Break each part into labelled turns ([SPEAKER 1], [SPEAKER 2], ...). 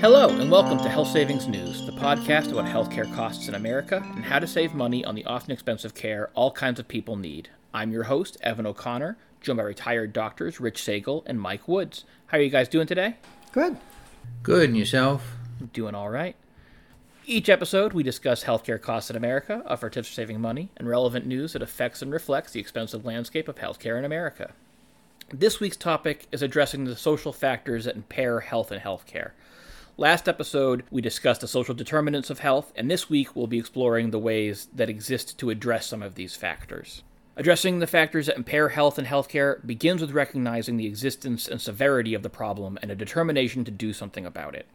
[SPEAKER 1] Hello, and welcome to Health Savings News, the podcast about healthcare costs in America and how to save money on the often expensive care all kinds of people need. I'm your host, Evan O'Connor, joined by retired doctors Rich Sagall and Mike Woods. How are you guys doing today?
[SPEAKER 2] Good.
[SPEAKER 3] Good, and yourself?
[SPEAKER 1] Doing all right. Each episode, we discuss healthcare costs in America, offer tips for saving money, and relevant news that affects and reflects the expensive landscape of healthcare in America. This week's topic is addressing the social factors that impair health and healthcare. Last episode, we discussed the social determinants of health, and this week we'll be exploring the ways that exist to address some of these factors. Addressing the factors that impair health and healthcare begins with recognizing the existence and severity of the problem and a determination to do something about it.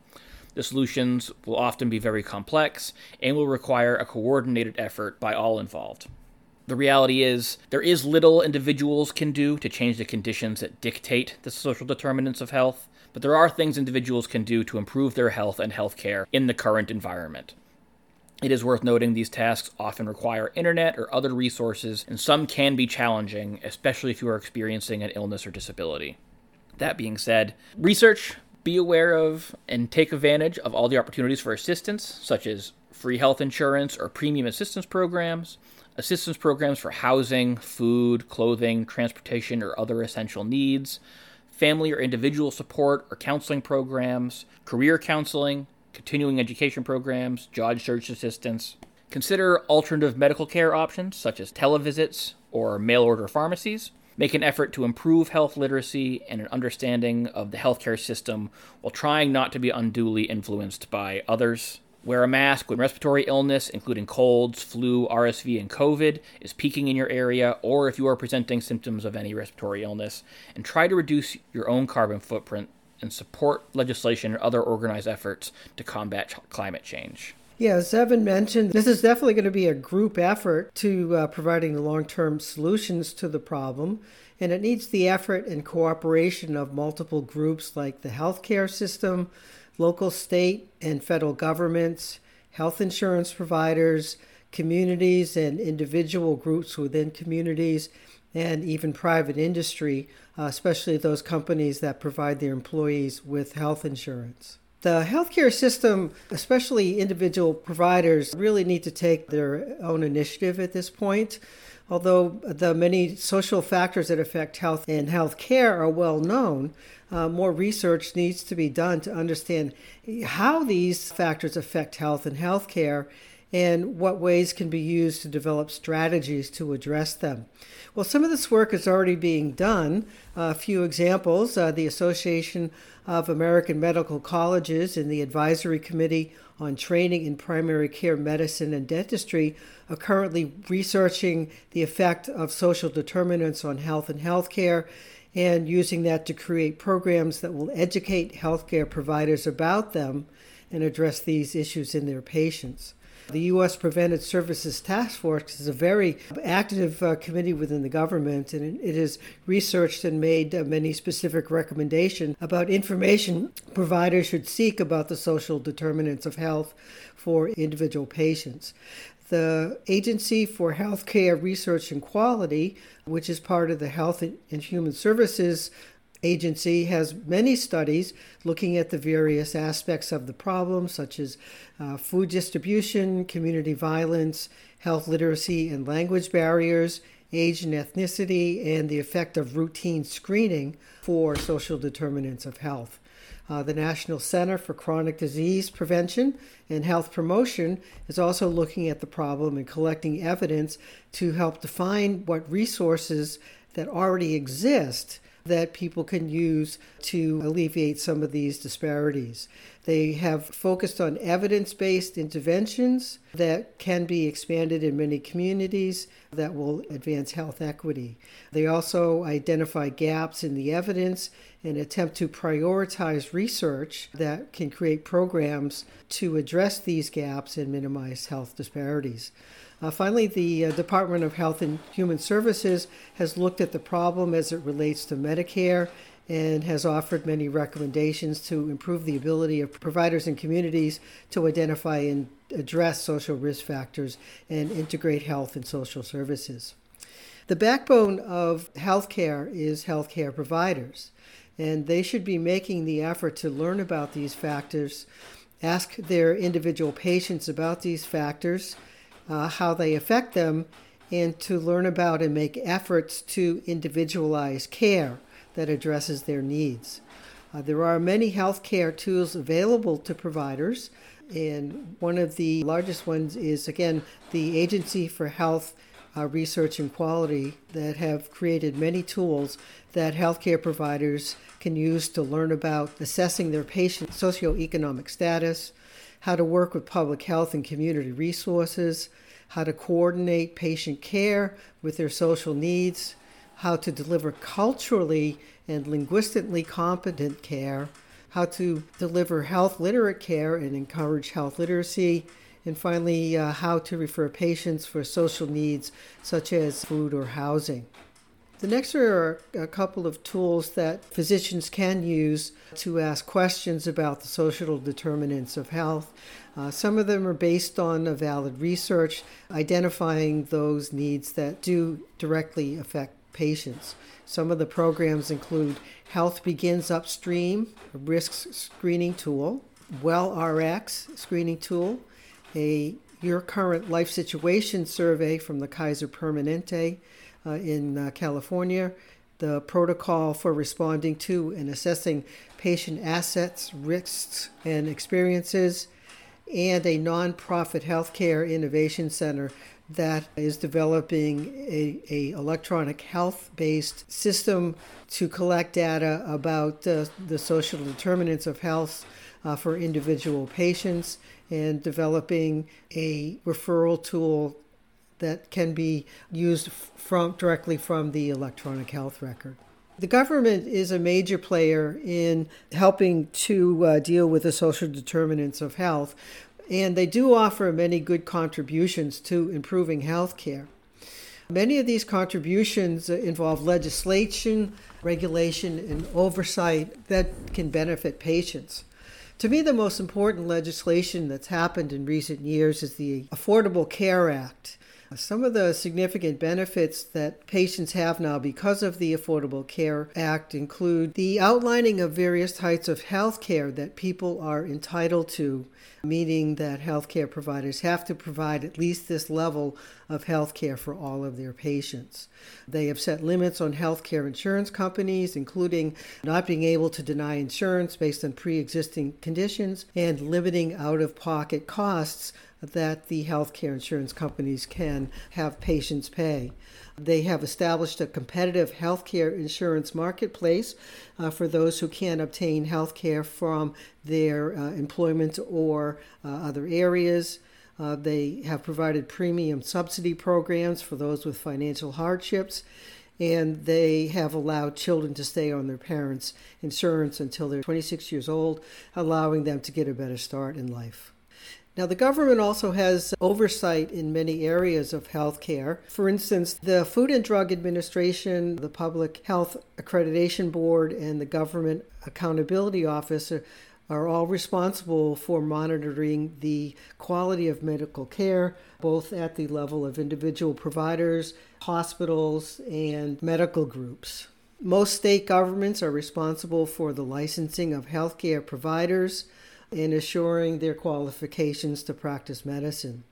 [SPEAKER 1] The solutions will often be very complex and will require a coordinated effort by all involved. The reality is, there is little individuals can do to change the conditions that dictate the social determinants of health, but there are things individuals can do to improve their health and health care in the current environment. It is worth noting these tasks often require internet or other resources, and some can be challenging, especially if you are experiencing an illness or disability. That being said, research, be aware of, and take advantage of all the opportunities for assistance, such as free health insurance or premium assistance programs, assistance programs for housing, food, clothing, transportation, or other essential needs, family or individual support or counseling programs, career counseling, continuing education programs, job search assistance. Consider alternative medical care options such as televisits or mail order pharmacies. Make an effort to improve health literacy and an understanding of the healthcare system while trying not to be unduly influenced by others Wear a mask when respiratory illness, including colds, flu, RSV, and COVID, is peaking in your area, or if you are presenting symptoms of any respiratory illness. And try to reduce your own carbon footprint and support legislation or other organized efforts to combat climate change.
[SPEAKER 2] Yeah, as Evan mentioned, this is definitely going to be a group effort to uh, providing long term solutions to the problem. And it needs the effort and cooperation of multiple groups like the healthcare system, local, state, and federal governments, health insurance providers, communities and individual groups within communities, and even private industry, uh, especially those companies that provide their employees with health insurance. The healthcare system, especially individual providers, really need to take their own initiative at this point. Although the many social factors that affect health and health care are well known, uh, more research needs to be done to understand how these factors affect health and health care and what ways can be used to develop strategies to address them. Well, some of this work is already being done. A few examples uh, the Association of American Medical Colleges and the Advisory Committee on Training in Primary Care Medicine and Dentistry are currently researching the effect of social determinants on health and healthcare and using that to create programs that will educate healthcare providers about them and address these issues in their patients. The U.S. Preventive Services Task Force is a very active uh, committee within the government, and it has researched and made uh, many specific recommendations about information providers should seek about the social determinants of health for individual patients the Agency for Healthcare Research and Quality, which is part of the Health and Human Services Agency, has many studies looking at the various aspects of the problem, such as uh, food distribution, community violence, health literacy and language barriers, age and ethnicity, and the effect of routine screening for social determinants of health. Uh, the National Center for Chronic Disease Prevention and Health Promotion is also looking at the problem and collecting evidence to help define what resources that already exist that people can use to alleviate some of these disparities. They have focused on evidence based interventions that can be expanded in many communities that will advance health equity. They also identify gaps in the evidence and attempt to prioritize research that can create programs to address these gaps and minimize health disparities. Uh, finally, the uh, Department of Health and Human Services has looked at the problem as it relates to Medicare and has offered many recommendations to improve the ability of providers and communities to identify and address social risk factors and integrate health and social services. The backbone of healthcare is healthcare providers. and they should be making the effort to learn about these factors, ask their individual patients about these factors, uh, how they affect them, and to learn about and make efforts to individualize care that addresses their needs. Uh, there are many healthcare tools available to providers, and one of the largest ones is, again, the Agency for Health uh, Research and Quality that have created many tools that healthcare providers can use to learn about assessing their patient socioeconomic status, how to work with public health and community resources, how to coordinate patient care with their social needs, how to deliver culturally and linguistically competent care, how to deliver health literate care and encourage health literacy, and finally, uh, how to refer patients for social needs such as food or housing. The next are a couple of tools that physicians can use to ask questions about the social determinants of health. Uh, some of them are based on a valid research, identifying those needs that do directly affect patients. Some of the programs include Health Begins Upstream, a risk screening tool, Well RX screening tool, a Your Current Life Situation survey from the Kaiser Permanente in uh, California, the protocol for responding to and assessing patient assets, risks, and experiences, and a nonprofit healthcare innovation center that is developing a, a electronic health based system to collect data about uh, the social determinants of health uh, for individual patients and developing a referral tool that can be used from directly from the electronic health record. The government is a major player in helping to uh, deal with the social determinants of health, and they do offer many good contributions to improving health care. Many of these contributions involve legislation, regulation, and oversight that can benefit patients. To me, the most important legislation that's happened in recent years is the Affordable Care Act. Some of the significant benefits that patients have now because of the Affordable Care Act include the outlining of various types of health care that people are entitled to, meaning that healthcare providers have to provide at least this level of health care for all of their patients. They have set limits on healthcare insurance companies, including not being able to deny insurance based on pre existing conditions and limiting out of pocket costs that the healthcare insurance companies can have patients pay. They have established a competitive healthcare insurance marketplace uh, for those who can't obtain health care from their uh, employment or uh, other areas. Uh, they have provided premium subsidy programs for those with financial hardships and they have allowed children to stay on their parents' insurance until they're 26 years old, allowing them to get a better start in life. Now, the government also has oversight in many areas of healthcare. For instance, the Food and Drug Administration, the Public Health Accreditation Board, and the Government Accountability Office are, are all responsible for monitoring the quality of medical care, both at the level of individual providers, hospitals, and medical groups. Most state governments are responsible for the licensing of healthcare providers in assuring their qualifications to practice medicine.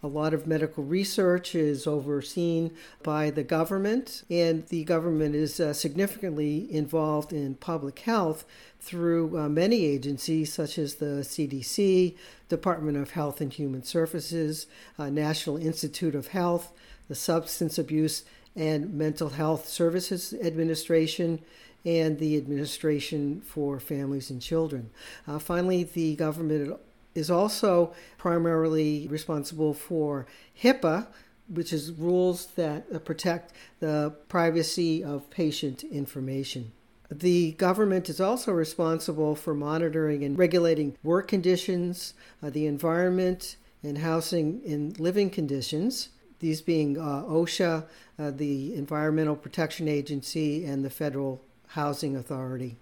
[SPEAKER 2] A lot of medical research is overseen by the government, and the government is uh, significantly involved in public health through uh, many agencies such as the CDC, Department of Health and Human Services, uh, National Institute of Health, the Substance Abuse and Mental Health Services Administration, and the Administration for Families and Children. Uh, finally, the government is also primarily responsible for HIPAA, which is rules that uh, protect the privacy of patient information. The government is also responsible for monitoring and regulating work conditions, uh, the environment, and housing and living conditions. These being uh, OSHA, uh, the Environmental Protection Agency, and the Federal Housing Authority.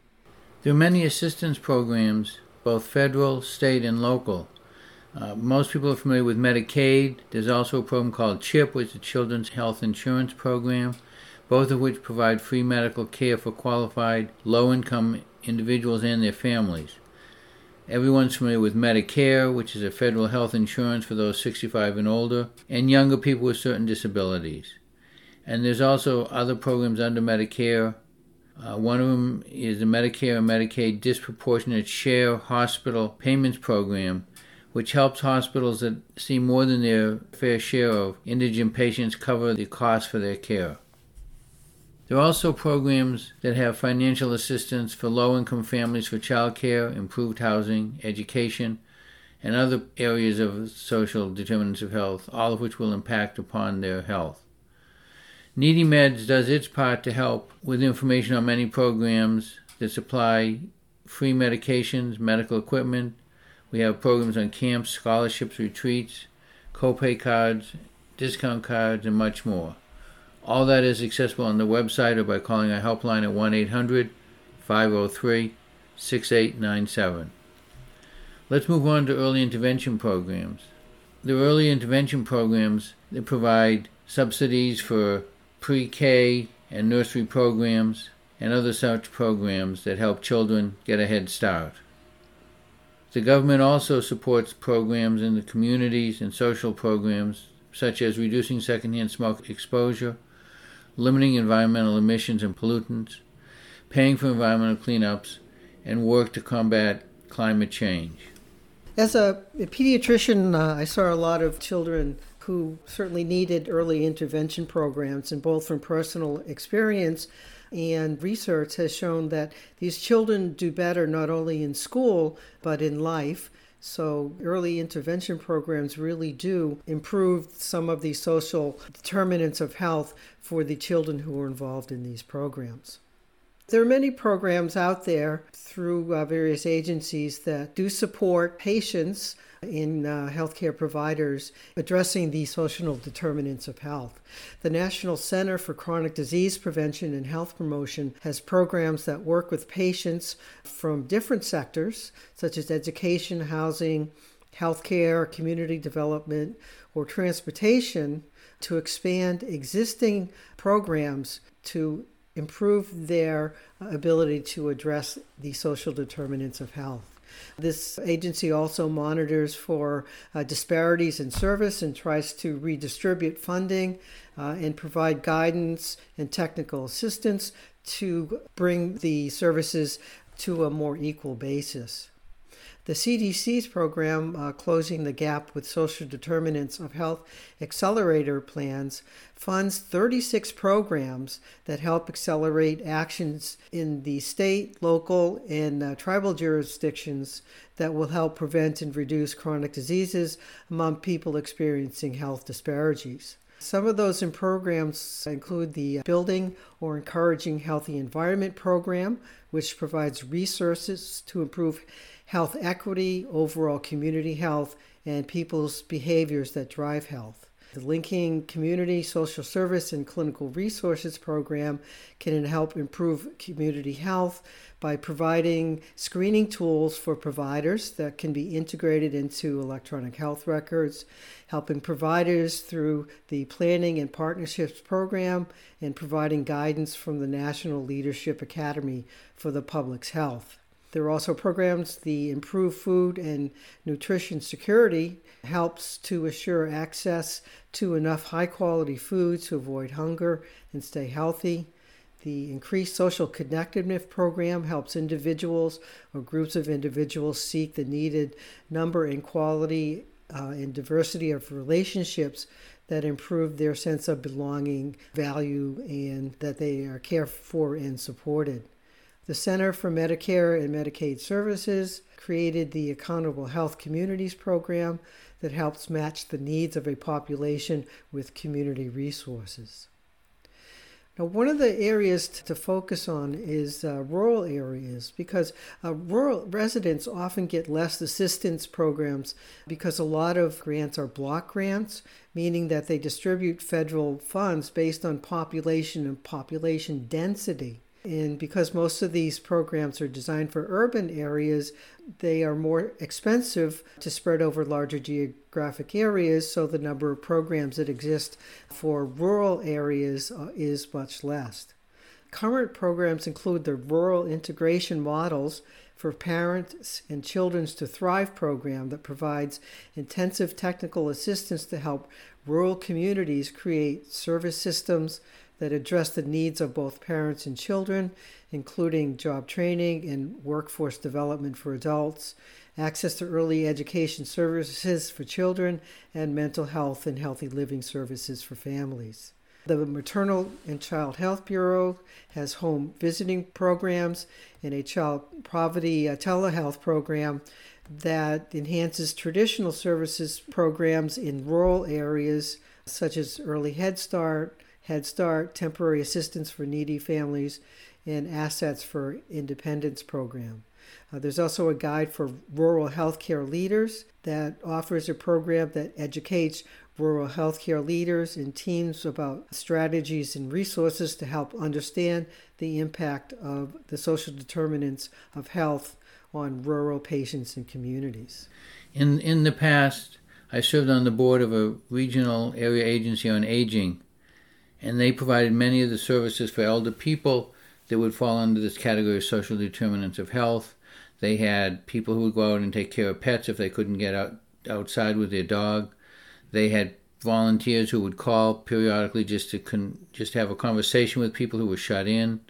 [SPEAKER 3] There are many assistance programs, both federal, state, and local. Uh, most people are familiar with Medicaid. There's also a program called CHIP, which is the Children's Health Insurance Program. both of which provide free medical care for qualified low income individuals and their families. Everyone's familiar with Medicare, which is a federal health insurance for those 65 and older, and younger people with certain disabilities. And there's also other programs under Medicare. Uh, one of them is the Medicare and Medicaid Disproportionate Share Hospital Payments Program, which helps hospitals that see more than their fair share of indigent patients cover the cost for their care. There are also programs that have financial assistance for low income families for childcare, improved housing, education, and other areas of social determinants of health, all of which will impact upon their health. Needy Meds does its part to help with information on many programs that supply free medications, medical equipment. We have programs on camps, scholarships, retreats, copay cards, discount cards, and much more. All that is accessible on the website or by calling our helpline at 1 800 503 6897. Let's move on to early intervention programs. The early intervention programs that provide subsidies for pre K and nursery programs and other such programs that help children get a head start. The government also supports programs in the communities and social programs such as reducing secondhand smoke exposure, limiting environmental emissions and pollutants, paying for environmental cleanups, and work to combat climate change.
[SPEAKER 2] As a, pediatrician, uh, I saw a lot of children who certainly needed early intervention programs, and both from personal experience and research has shown that these children do better not only in school but in life. So, early intervention programs really do improve some of the social determinants of health for the children who are involved in these programs. There are many programs out there through uh, various agencies that do support patients in uh, healthcare providers addressing the social determinants of health. The National Center for Chronic Disease Prevention and Health Promotion has programs that work with patients from different sectors, such as education, housing, healthcare, community development, or transportation, to expand existing programs to improve their ability to address the social determinants of health. This agency also monitors for uh, disparities in service and tries to redistribute funding uh, and provide guidance and technical assistance to bring the services to a more equal basis. The CDC's program, uh, Closing the Gap with Social Determinants of Health Accelerator Plans, funds 36 programs that help accelerate actions in the state, local, and uh, tribal jurisdictions that will help prevent and reduce chronic diseases among people experiencing health disparities. Some of those in programs include the Building or Encouraging Healthy Environment program, which provides resources to improve health equity, overall community health, and people's behaviors that drive health. The Linking Community Social Service and Clinical Resources Program can help improve community health by providing screening tools for providers that can be integrated into electronic health records, helping providers through the Planning and Partnerships Program, and providing guidance from the National Leadership Academy for the Public's Health. There are also programs, the Improved Food and Nutrition Security helps to assure access to enough high quality food to avoid hunger and stay healthy. The Increased Social Connectedness program helps individuals or groups of individuals seek the needed number and quality uh, and diversity of relationships that improve their sense of belonging, value, and that they are cared for and supported. The Center for Medicare and Medicaid Services created the Accountable Health Communities program that helps match the needs of a population with community resources. Now, one of the areas to focus on is uh, rural areas because uh, rural residents often get less assistance programs because a lot of grants are block grants, meaning that they distribute federal funds based on population and population density. And because most of these programs are designed for urban areas, they are more expensive to spread over larger geographic areas, so the number of programs that exist for rural areas uh, is much less. Current programs include the Rural Integration Models for Parents and Children's to Thrive program that provides intensive technical assistance to help rural communities create service systems that address the needs of both parents and children, including job training and workforce development for adults, access to early education services for children, and mental health and healthy living services for families. The Maternal and Child Health Bureau has home visiting programs and a child poverty uh, telehealth program that enhances traditional services programs in rural areas such as early Head Start, Head Start, temporary assistance for needy families, and assets for independence program. Uh, there's also a guide for rural healthcare leaders that offers a program that educates rural healthcare leaders and teams about strategies and resources to help understand the impact of the social determinants of health on rural patients and communities.
[SPEAKER 3] In, in the past, I served on the board of a regional area agency on aging, and they provided many of the services for elder people that would fall under this category of social determinants of health. They had people who would go out and take care of pets if they couldn't get out outside with their dog. They had volunteers who would call periodically just to con- just have a conversation with people who were shut in.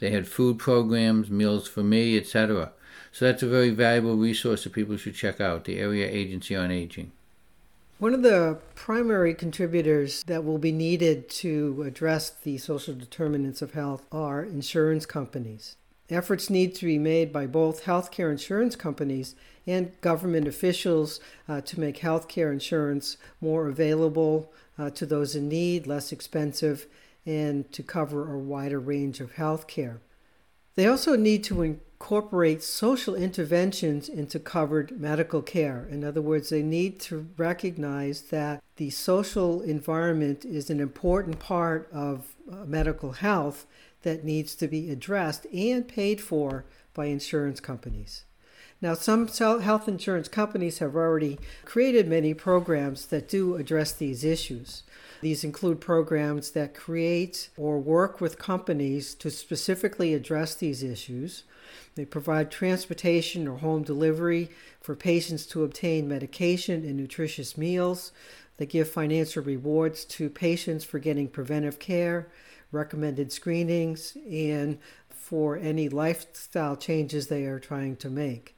[SPEAKER 3] They had food programs, meals for me, etc. So that's a very valuable resource that people should check out, the Area Agency on Aging.
[SPEAKER 2] One of the primary contributors that will be needed to address the social determinants of health are insurance companies. Efforts need to be made by both healthcare insurance companies and government officials uh, to make healthcare insurance more available uh, to those in need, less expensive, and to cover a wider range of healthcare. They also need to incorporate social interventions into covered medical care. In other words, they need to recognize that the social environment is an important part of uh, medical health that needs to be addressed and paid for by insurance companies. Now, some health insurance companies have already created many programs that do address these issues. These include programs that create or work with companies to specifically address these issues. They provide transportation or home delivery for patients to obtain medication and nutritious meals. They give financial rewards to patients for getting preventive care, recommended screenings, and for any lifestyle changes they are trying to make.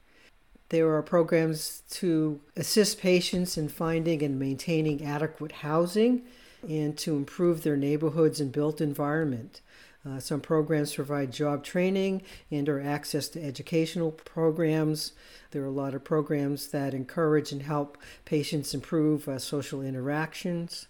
[SPEAKER 2] There are programs to assist patients in finding and maintaining adequate housing and to improve their neighborhoods and built environment. Uh, some programs provide job training and or access to educational programs. There are a lot of programs that encourage and help patients improve uh, social interactions.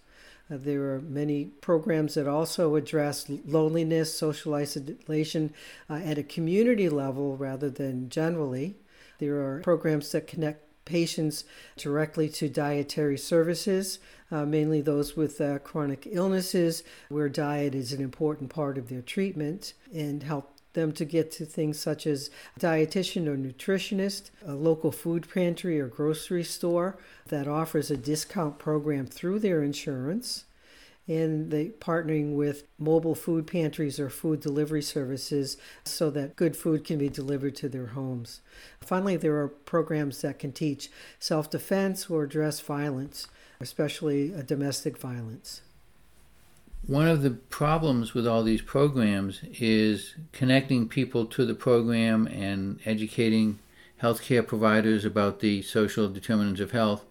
[SPEAKER 2] Uh, there are many programs that also address loneliness, social isolation uh, at a community level rather than generally. There are programs that connect patients directly to dietary services, uh, mainly those with uh, chronic illnesses, where diet is an important part of their treatment, and help them to get to things such as a dietitian or nutritionist, a local food pantry or grocery store that offers a discount program through their insurance and they partnering with mobile food pantries or food delivery services so that good food can be delivered to their homes. Finally, there are programs that can teach self-defense or address violence, especially uh, domestic violence.
[SPEAKER 3] One of the problems with all these programs is connecting people to the program and educating healthcare providers about the social determinants of health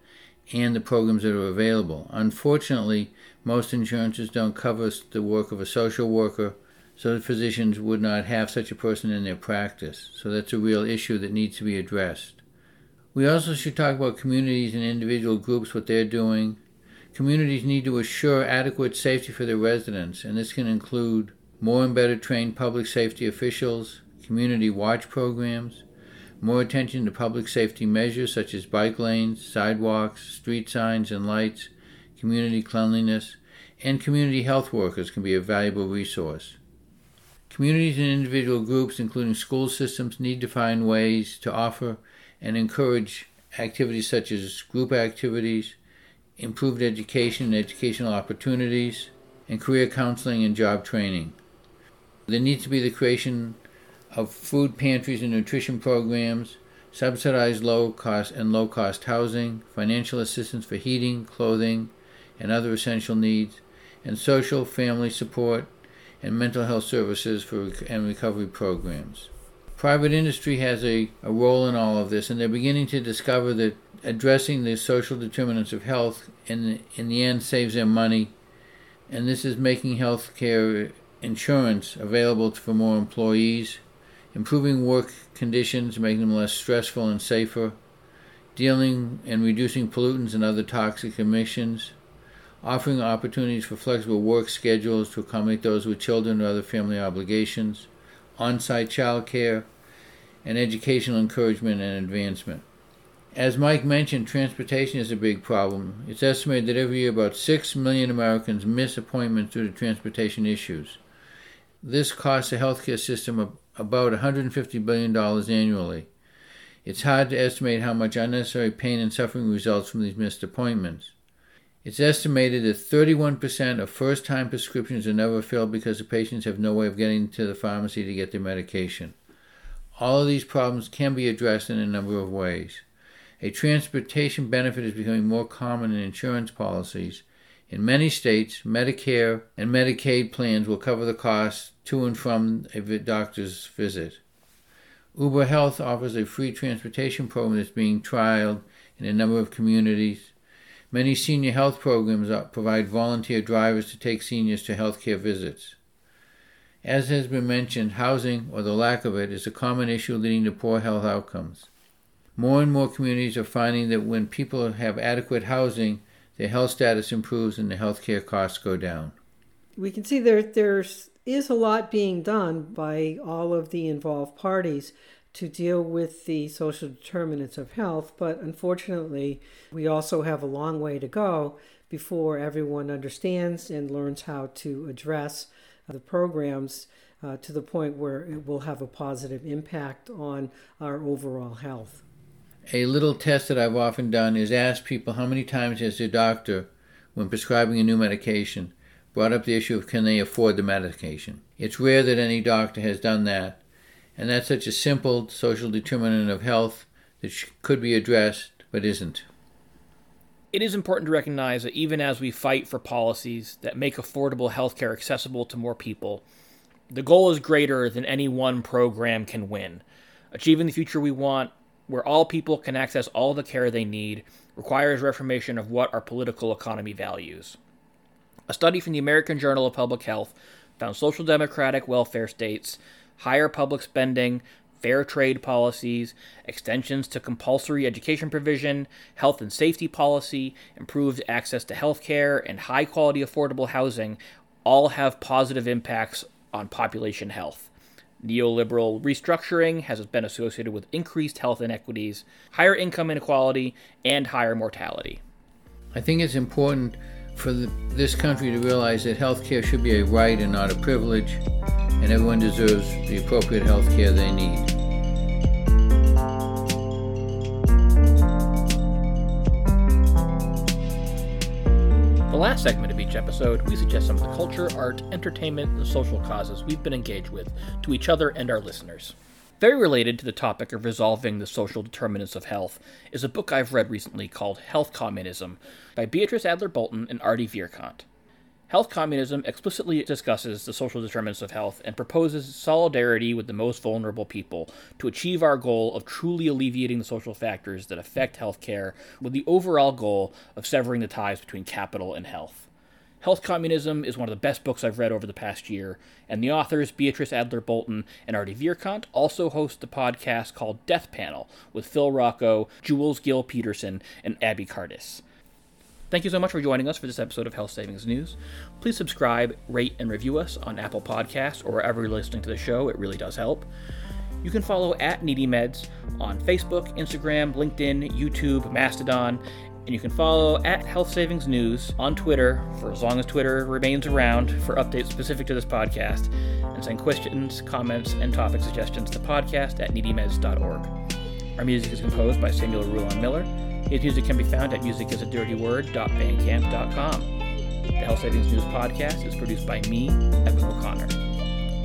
[SPEAKER 3] and the programs that are available. Unfortunately, most insurances don't cover the work of a social worker, so physicians would not have such a person in their practice. So that's a real issue that needs to be addressed. We also should talk about communities and individual groups, what they're doing. Communities need to assure adequate safety for their residents, and this can include more and better trained public safety officials, community watch programs, more attention to public safety measures such as bike lanes, sidewalks, street signs and lights, community cleanliness, and community health workers can be a valuable resource. Communities and individual groups, including school systems, need to find ways to offer and encourage activities such as group activities, improved education and educational opportunities, and career counseling and job training. There needs to be the creation of food pantries and nutrition programs, subsidized low cost and low cost housing, financial assistance for heating, clothing, and other essential needs, and social family support and mental health services for and recovery programs. Private industry has a, a role in all of this, and they're beginning to discover that addressing the social determinants of health in, in the end saves them money, and this is making health care insurance available for more employees, improving work conditions, making them less stressful and safer, dealing and reducing pollutants and other toxic emissions, offering opportunities for flexible work schedules to accommodate those with children or other family obligations, on site child care, and educational encouragement and advancement. As Mike mentioned, transportation is a big problem. It's estimated that every year about 6 million Americans miss appointments due to transportation issues. This costs the healthcare system about $150 billion annually. It's hard to estimate how much unnecessary pain and suffering results from these missed appointments. It's estimated that 31% of first time prescriptions are never filled because the patients have no way of getting to the pharmacy to get their medication. All of these problems can be addressed in a number of ways. A transportation benefit is becoming more common in insurance policies. In many states, Medicare and Medicaid plans will cover the costs to and from a doctor's visit. Uber Health offers a free transportation program that's being trialed in a number of communities. Many senior health programs provide volunteer drivers to take seniors to healthcare visits. As has been mentioned, housing, or the lack of it, is a common issue leading to poor health outcomes. More and more communities are finding that when people have adequate housing, their health status improves and the healthcare costs go down.
[SPEAKER 2] We can see there there's is a lot being done by all of the involved parties to deal with the social determinants of health, but unfortunately, we also have a long way to go before everyone understands and learns how to address the programs uh, to the point where it will have a positive impact on our overall health.
[SPEAKER 3] A little test that I've often done is ask people how many times has their doctor, when prescribing a new medication, brought up the issue of can they afford the medication. It's rare that any doctor has done that, and that's such a simple social determinant of health that could be addressed but isn't.
[SPEAKER 1] It is important to recognize that even as we fight for policies that make affordable healthcare accessible to more people, the goal is greater than any one program can win. Achieving the future we want, where all people can access all the care they need, requires reformation of what our political economy values. A study from the American Journal of Public Health found social democratic welfare states, higher public spending, fair trade policies, extensions to compulsory education provision, health and safety policy, improved access to health care, and high quality affordable housing all have positive impacts on population health. Neoliberal restructuring has been associated with increased health inequities, higher income inequality, and higher mortality.
[SPEAKER 3] I think it's important for the, this country to realize that health care should be a right and not a privilege, and everyone deserves the appropriate health care they need.
[SPEAKER 1] Last segment of each episode, we suggest some of the culture, art, entertainment, and social causes we've been engaged with to each other and our listeners. Very related to the topic of resolving the social determinants of health is a book I've read recently called Health Communism by Beatrice Adler Bolton and Artie Vierkant. Health communism explicitly discusses the social determinants of health and proposes solidarity with the most vulnerable people to achieve our goal of truly alleviating the social factors that affect healthcare with the overall goal of severing the ties between capital and health. Health Communism is one of the best books I've read over the past year, and the authors, Beatrice Adler Bolton and Artie Vierkant, also host a podcast called Death Panel with Phil Rocco, Jules Gill Peterson, and Abby Cartus. Thank you so much for joining us for this episode of Health Savings News. Please subscribe, rate, and review us on Apple Podcasts or wherever you're listening to the show. It really does help. You can follow at Needy Meds on Facebook, Instagram, LinkedIn, YouTube, Mastodon, And you can follow at Health Savings News on Twitter for as long as Twitter remains around for updates specific to this podcast, and send questions, comments, and topic suggestions to podcast at needymeds.org. Our music is composed by Samuel Rulon Miller. His music can be found at musicisadirtyword.bandcamp.com. The Health Savings News podcast is produced by me, Evan O'Connor.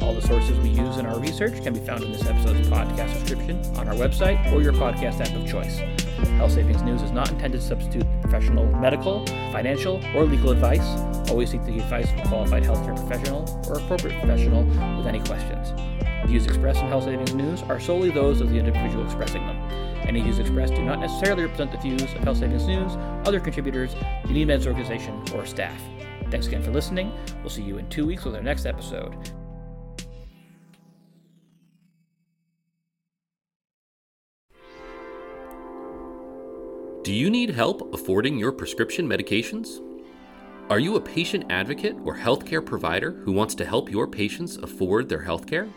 [SPEAKER 1] All the sources we use in our research can be found in this episode's podcast description on our website or your podcast app of choice. Health Savings News is not intended to substitute professional medical, financial, or legal advice. Always seek the advice of a qualified healthcare professional or appropriate professional with any questions. Views expressed in Health Savings News are solely those of the individual expressing them. Any views expressed do not necessarily represent the views of Health Savings News, other contributors, the Meds organization, or staff. Thanks again for listening. We'll see you in two weeks with our next episode.
[SPEAKER 4] Do you need help affording your prescription medications? Are you a patient advocate or healthcare provider who wants to help your patients afford their healthcare?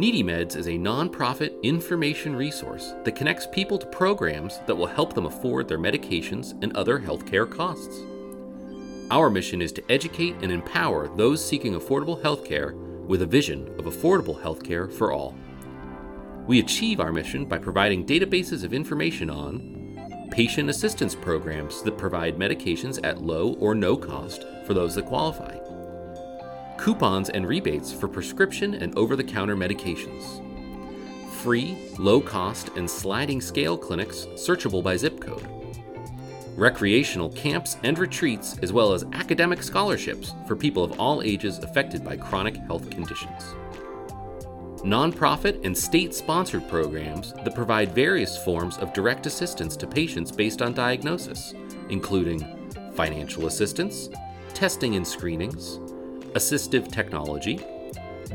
[SPEAKER 4] Needy Meds is a nonprofit information resource that connects people to programs that will help them afford their medications and other healthcare costs. Our mission is to educate and empower those seeking affordable healthcare with a vision of affordable healthcare for all. We achieve our mission by providing databases of information on patient assistance programs that provide medications at low or no cost for those that qualify, coupons and rebates for prescription and over the counter medications, free, low cost, and sliding scale clinics searchable by zip code, recreational camps and retreats, as well as academic scholarships for people of all ages affected by chronic health conditions. Nonprofit and state sponsored programs that provide various forms of direct assistance to patients based on diagnosis, including financial assistance, testing and screenings, assistive technology,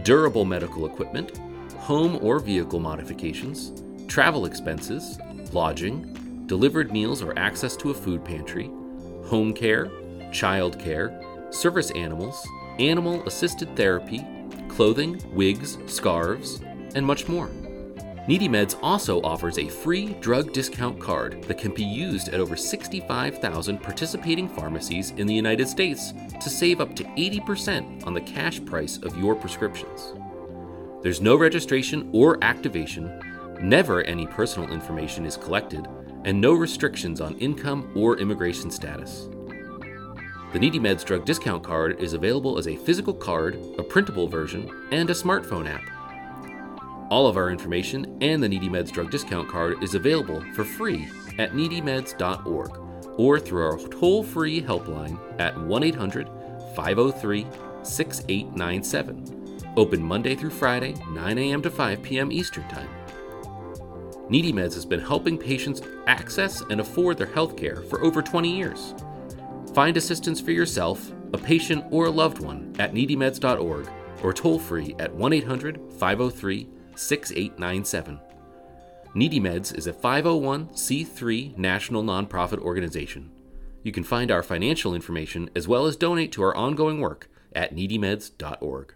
[SPEAKER 4] durable medical equipment, home or vehicle modifications, travel expenses, lodging, delivered meals or access to a food pantry, home care, child care, service animals, animal assisted therapy, clothing, wigs, scarves, and much more. Needy Meds also offers a free drug discount card that can be used at over 65,000 participating pharmacies in the United States to save up to 80% on the cash price of your prescriptions. There's no registration or activation, never any personal information is collected, and no restrictions on income or immigration status. The NeedyMeds drug discount card is available as a physical card, a printable version, and a smartphone app. All of our information and the Needy Meds drug discount card is available for free at needymeds.org or through our toll free helpline at 1 800 503 6897. Open Monday through Friday, 9 a.m. to 5 p.m. Eastern Time. Needy Meds has been helping patients access and afford their health care for over 20 years. Find assistance for yourself, a patient, or a loved one at needymeds.org or toll free at 1 800 503 6897. Needy Meds is a 501c3 national nonprofit organization. You can find our financial information as well as donate to our ongoing work at needymeds.org.